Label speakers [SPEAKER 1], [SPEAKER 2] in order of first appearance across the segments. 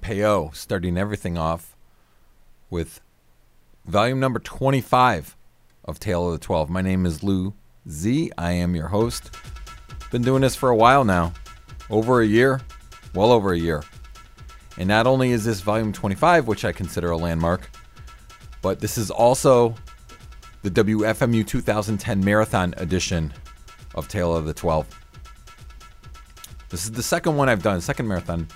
[SPEAKER 1] William starting everything off with volume number 25 of Tale of the 12. My name is Lou Z. I am your host. Been doing this for a while now, over a year, well over a year. And not only is this volume 25, which I consider a landmark, but this is also the WFMU 2010 Marathon edition of Tale of the 12. This is the second one I've done, second marathon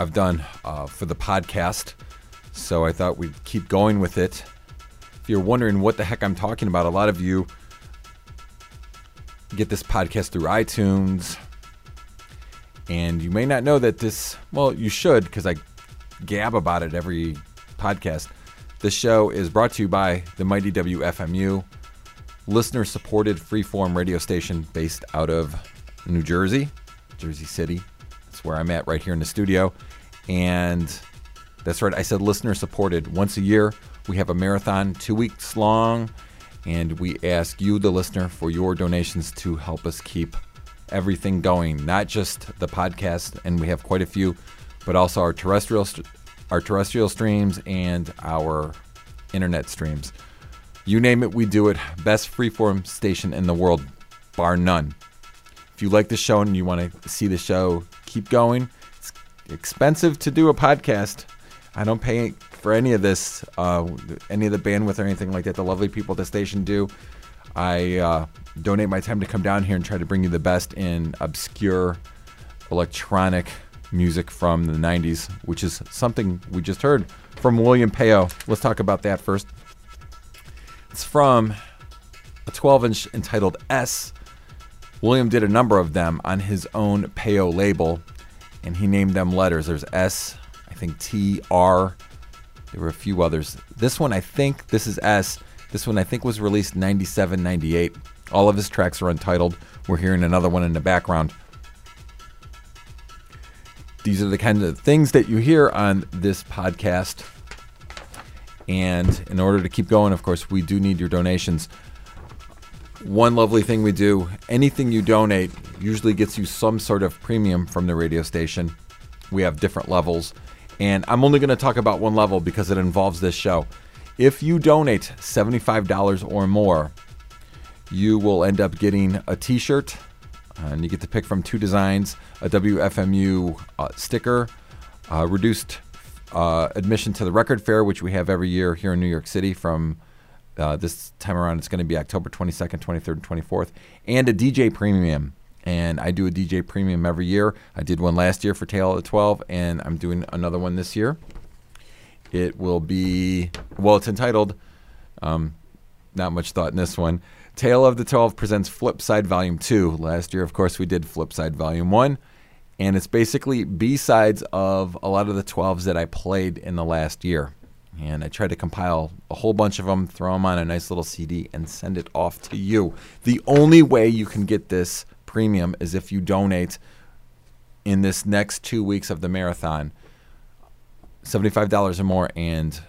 [SPEAKER 1] I've done uh, for the podcast. So I thought we'd keep going with it. If you're wondering what the heck I'm talking about, a lot of you get this podcast through iTunes. And you may not know that this, well, you should because I gab about it every podcast. This show is brought to you by the mighty WFMU, listener supported freeform radio station based out of New Jersey, Jersey City. That's where I'm at right here in the studio. And that's right, I said listener supported. Once a year, we have a marathon, two weeks long, and we ask you, the listener, for your donations to help us keep everything going, not just the podcast, and we have quite a few, but also our terrestrial our terrestrial streams and our internet streams. You name it, we do it. Best freeform station in the world, bar none. If you like the show and you want to see the show keep going, expensive to do a podcast. I don't pay for any of this, uh, any of the bandwidth or anything like that. The lovely people at the station do. I uh, donate my time to come down here and try to bring you the best in obscure electronic music from the 90s, which is something we just heard from William Payeux. Let's talk about that first. It's from a 12 inch entitled S. William did a number of them on his own Payeux label, and he named them letters. There's S, I think T, R. There were a few others. This one, I think, this is S. This one, I think, was released 97, 98. All of his tracks are untitled. We're hearing another one in the background. These are the kind of things that you hear on this podcast. And in order to keep going, of course, we do need your donations. One lovely thing we do anything you donate usually gets you some sort of premium from the radio station. We have different levels. And I'm only going to talk about one level because it involves this show. If you donate $75 or more, you will end up getting a t shirt, and you get to pick from two designs a WFMU uh, sticker, uh, reduced uh, admission to the record fair, which we have every year here in New York City from uh, this time around. It's going to be October 22nd, 23rd, and 24th, and a DJ premium. And I do a DJ premium every year. I did one last year for Tale of the 12, and I'm doing another one this year. It will be, well, it's entitled, um, not much thought in this one Tale of the 12 presents Flipside Volume 2. Last year, of course, we did Flipside Volume 1. And it's basically B sides of a lot of the 12s that I played in the last year. And I tried to compile a whole bunch of them, throw them on a nice little CD, and send it off to you. The only way you can get this premium is if you donate in this next two weeks of the marathon $75 or more and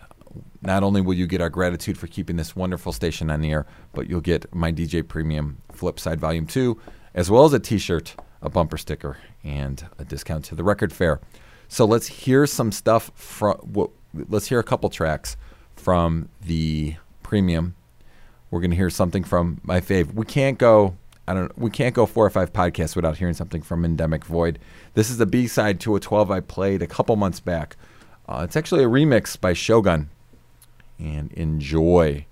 [SPEAKER 1] not only will you get our gratitude for keeping this wonderful station on the air, but you'll get my DJ Premium Flipside Volume 2, as well as a t shirt, a bumper sticker, and a discount to the record fair. So let's hear some stuff from, let's hear a couple tracks from the premium. We're going to hear something from my fave. We can't go. I don't. We can't go four or five podcasts without hearing something from Endemic Void. This is the B side to a 12 I played a couple months back. Uh, it's actually a remix by Shogun and enjoy.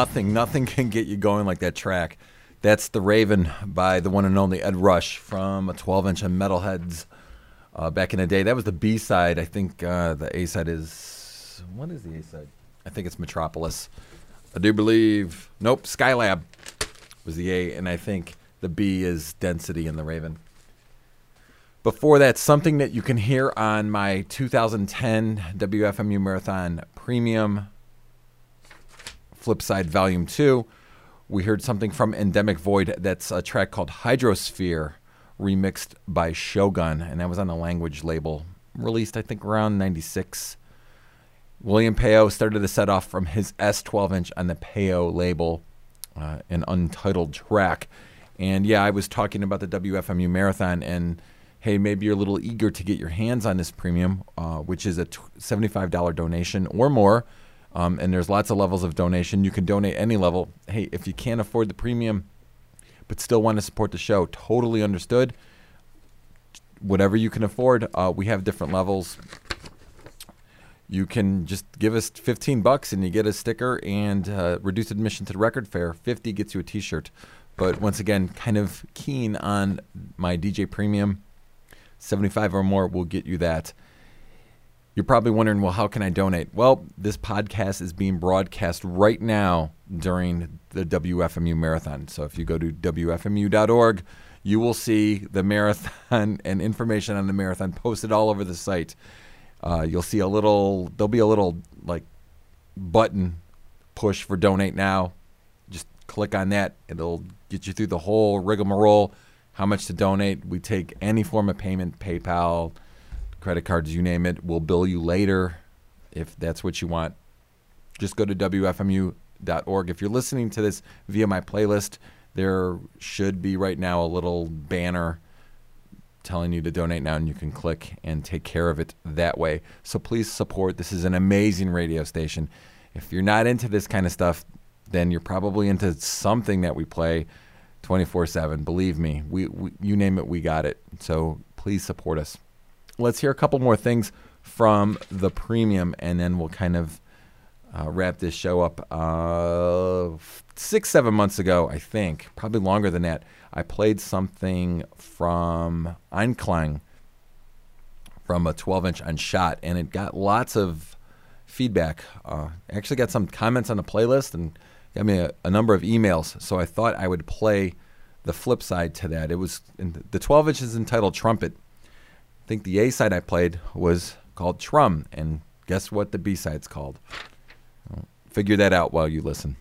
[SPEAKER 1] Nothing, nothing can get you going like that track. That's The Raven by the one and only Ed Rush from a 12 inch on Metalheadz uh, back in the day. That was the B side. I think uh, the A side is. What is the A side? I think it's Metropolis. I do believe. Nope, Skylab was the A, and I think the B is Density in The Raven. Before that, something that you can hear on my 2010 WFMU Marathon Premium Flipside Volume 2. We heard something from Endemic Void that's a track called Hydrosphere, remixed by Shogun, and that was on the language label, released I think around 96. William Payeux started the set off from his S12 inch on the Payeux label, uh, an untitled track. And yeah, I was talking about the WFMU Marathon, and hey, maybe you're a little eager to get your hands on this premium, uh, which is a $75 donation or more. Um, and there's lots of levels of donation. You can donate any level. Hey, if you can't afford the premium, but still want to support the show, totally understood. Whatever you can afford, uh, we have different levels. You can just give us 15 bucks and you get a sticker and uh, reduced admission to the record fair. 50 gets you a T-shirt. But once again, kind of keen on my DJ Premium. 75 or more will get you that. You're probably wondering, well, how can I donate? Well, this podcast is being broadcast right now during the WFMU marathon. So if you go to WFMU.org, you will see the marathon and information on the marathon posted all over the site. Uh, you'll see a little, there'll be a little like button push for donate now. Just click on that, it'll get you through the whole rigmarole. How much to donate? We take any form of payment, PayPal, credit cards, you name it. We'll bill you later if that's what you want. Just go to WFMU.org. If you're listening to this via my playlist, there should be right now a little banner telling you to donate now, and you can click and take care of it that way. So please support. This is an amazing radio station. If you're not into this kind of stuff, then you're probably into something that we play 24 7. Believe me, we, we, you name it, we got it. So please support us let's hear a couple more things from the premium, and then we'll kind of uh, wrap this show up. Uh, six, seven months ago, I think, probably longer than that, I played something from Einklang from a 12 inch Unshot, and it got lots of feedback. Uh, actually, got some comments on the playlist and got me a, a, number of emails. So I thought I would play the flip side to that. It was the 12 inch is entitled Trumpet think the A side I played was called Trum, and guess what the B side's called? figure that out while you listen.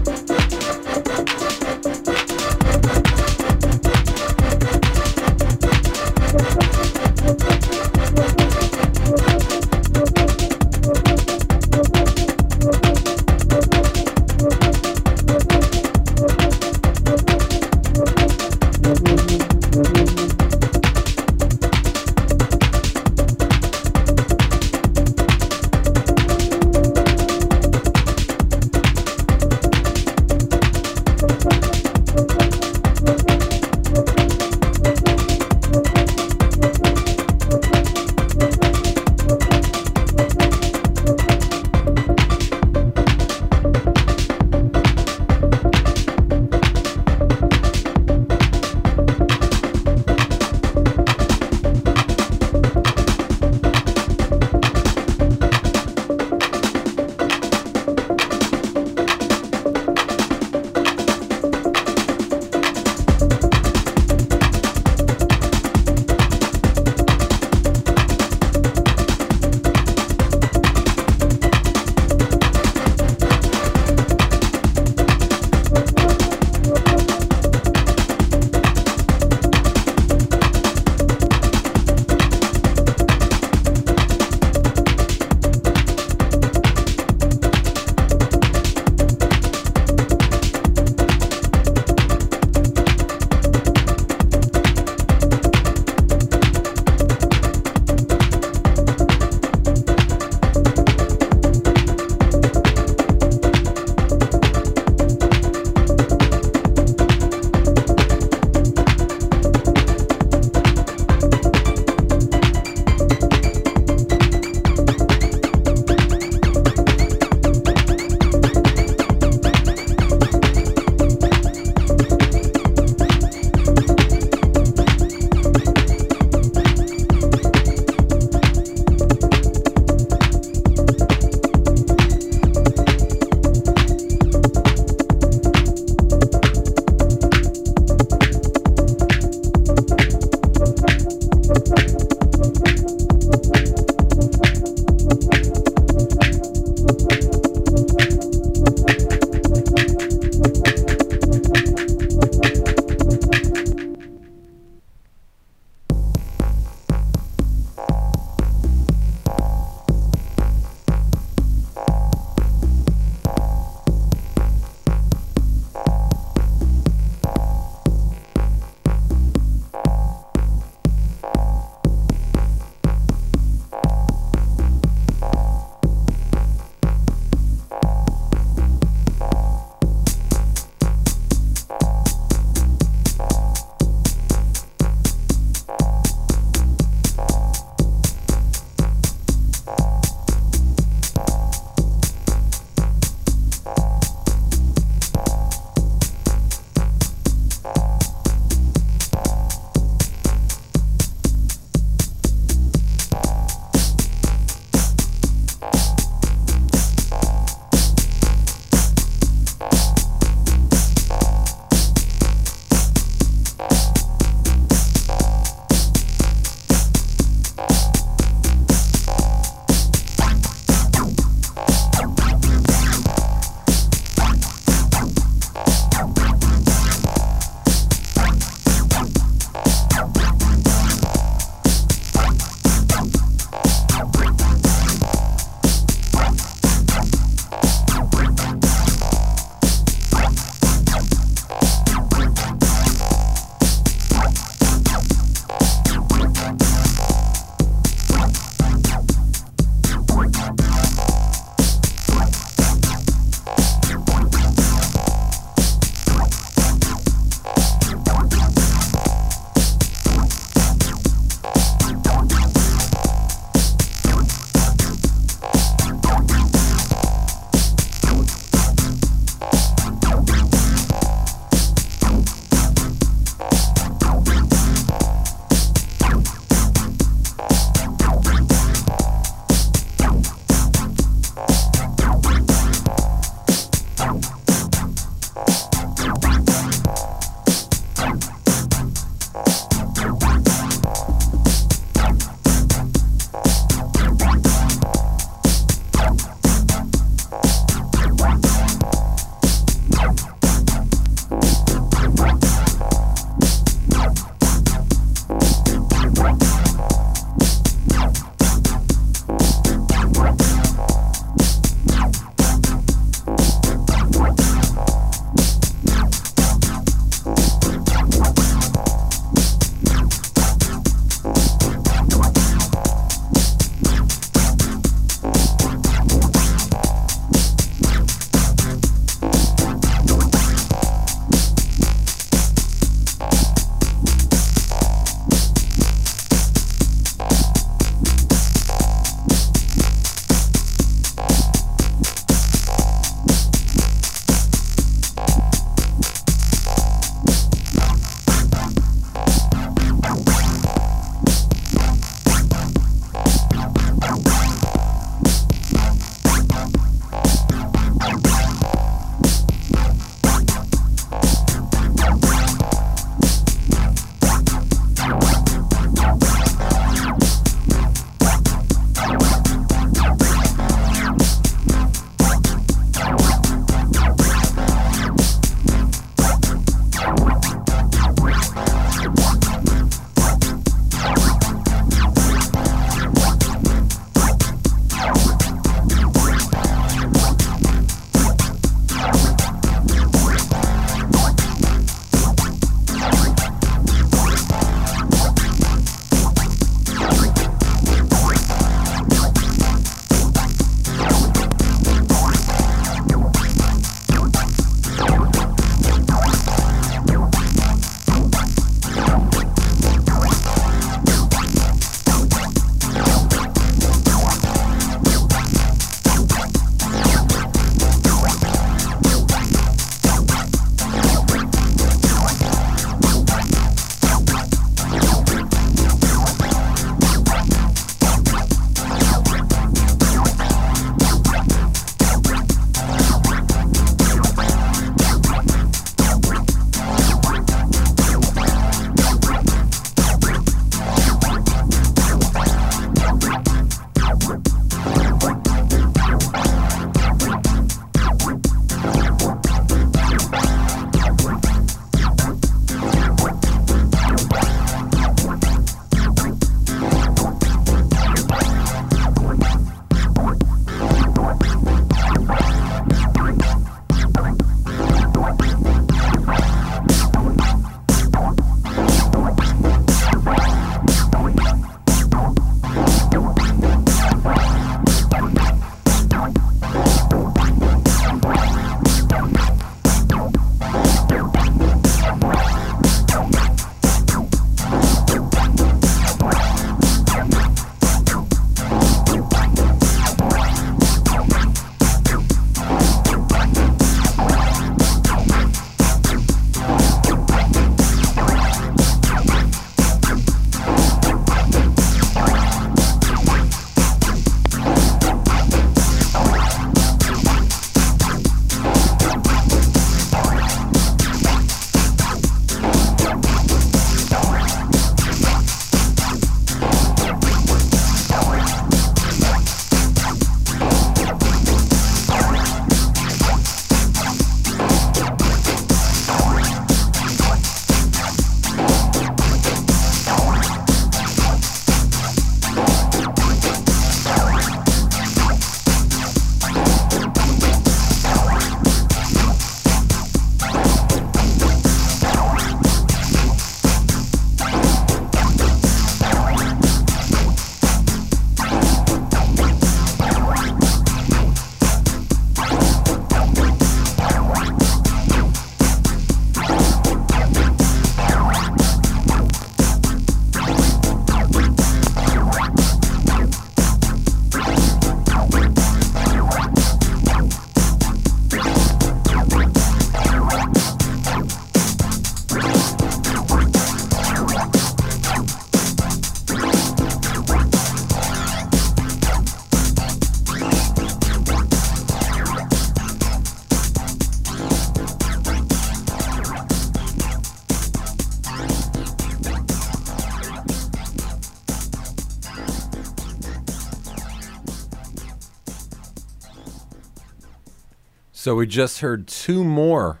[SPEAKER 1] So we just heard two more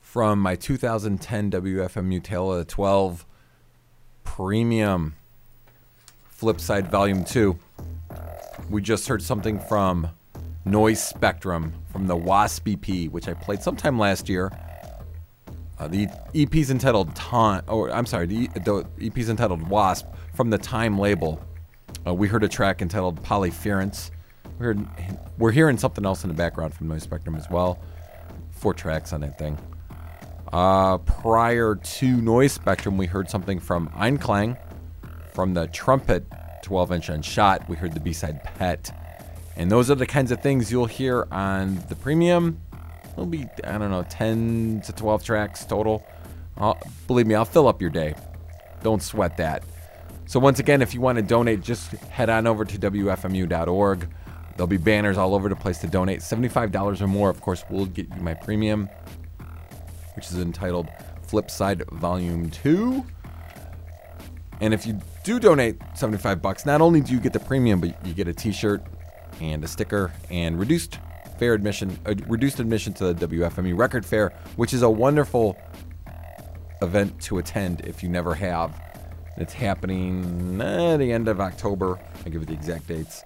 [SPEAKER 1] from my 2010 WFMU Tale the 12 Premium Flipside Volume 2. We just heard something from Noise Spectrum from the Wasp EP, which I played sometime last year. Uh, the EP is entitled Time, Oh, I'm sorry, the, the EP is entitled Wasp from the Time label. Uh, we heard a track entitled Polyference. We heard, we're hearing something else in the background from Noise Spectrum as well. Four tracks on that thing. Uh, prior to Noise Spectrum, we heard something from Einklang from the Trumpet 12 inch Unshot. We heard the B side Pet. And those are the kinds of things you'll hear on the premium. It'll be, I don't know, 10 to 12 tracks total. I'll, believe me, I'll fill up your day. Don't sweat that. So, once again, if you want to donate, just head on over to WFMU.org. There'll be banners all over the place to donate. $75 or more, of course, will get you my premium, which is entitled Flipside Volume 2. And if you do donate 75 bucks, not only do you get the premium, but you get a t-shirt and a sticker and reduced fair admission, uh, reduced admission to the WFMU Record Fair, which is a wonderful event to attend if you never have. It's happening at the end of October. I'll give you the exact dates.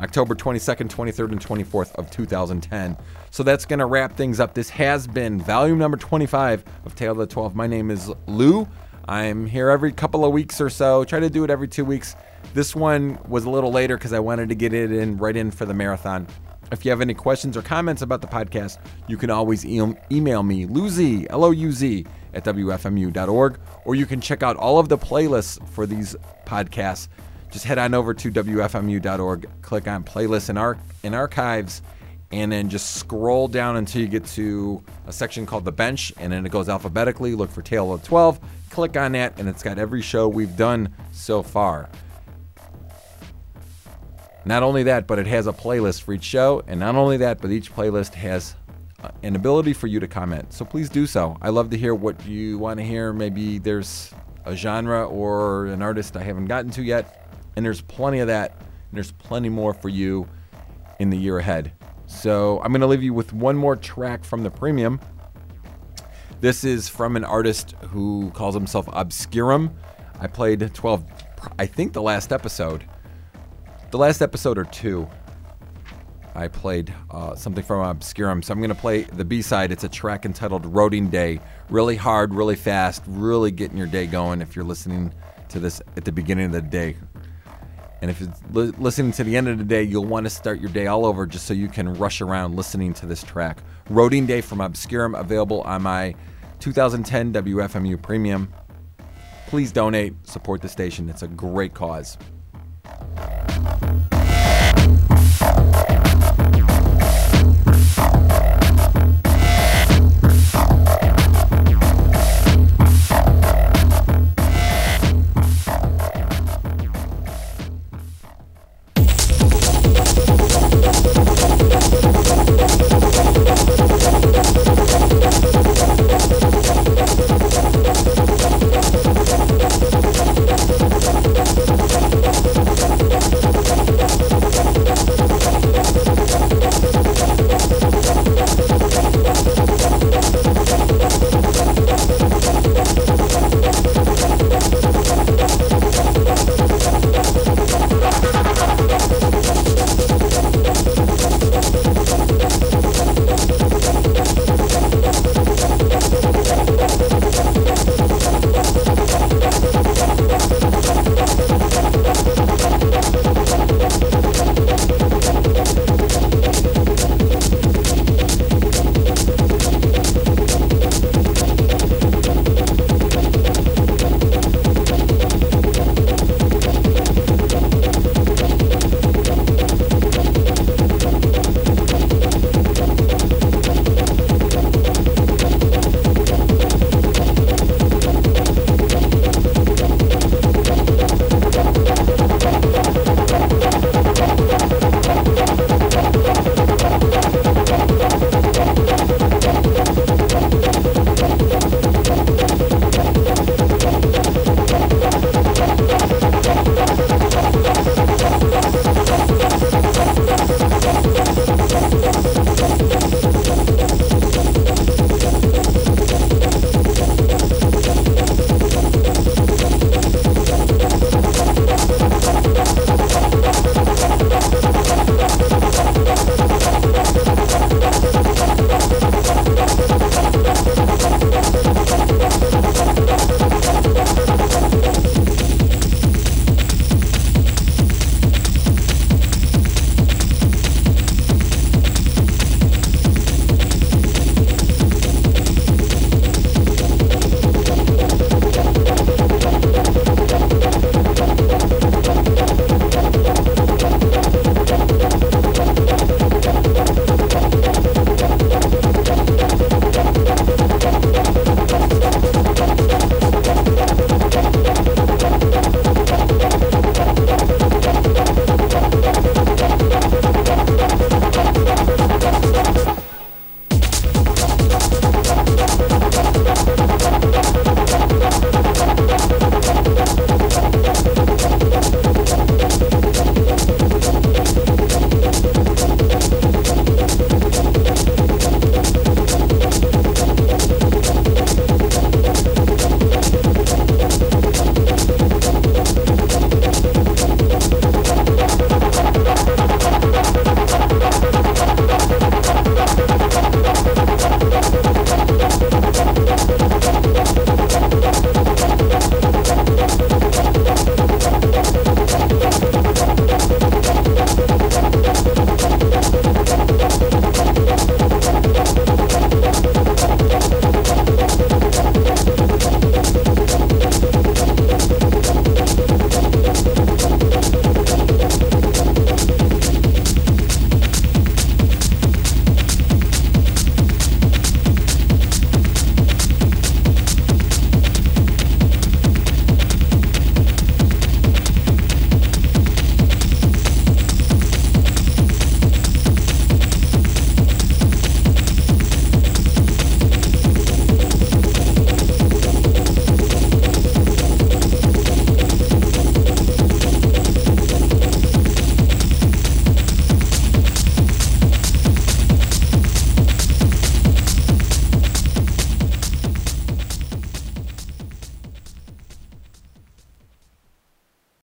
[SPEAKER 1] October 22nd, 23rd, and 24th of 2010. So that's going to wrap things up. This has been volume number 25 of Tale of the 12. My name is Lou. I'm here every couple of weeks or so. Try to do it every two weeks. This one was a little later because I wanted to get it in right in for the marathon. If you have any questions or comments about the podcast, you can always e- email me, Louz, L O U Z, at WFMU.org, or you can check out all of the playlists for these podcasts just head on over to WFMU.org, click on playlists and, and archives, and then just scroll down until you get to a section called The Bench, and then it goes alphabetically. Look for Tale of 12, click on that, and it's got every show we've done so far. Not only that, but it has a playlist for each show, and not only that, but each playlist has uh, an ability for you to comment. So please do so. I love to hear what you want to hear. Maybe there's a genre or an artist I haven't gotten to yet and there's plenty of that. And there's plenty more for you in the year ahead. So I'm going to leave you with one more track from the premium. This is from an artist who calls himself Obscurum. I played 12, I think the last episode. The last episode or two, I played uh, something from Obscurum. So I'm going to play the B side. It's a track entitled Roting Day. Really hard, really fast, really getting your day going if you're listening to this at the beginning of the day. And if it's li- listening to the end of the day, you'll want to start your day all over just so you can rush around listening to this track. Roting Day from Obscurum, available on my 2010 WFMU Premium. Please donate, support the station. It's a great cause.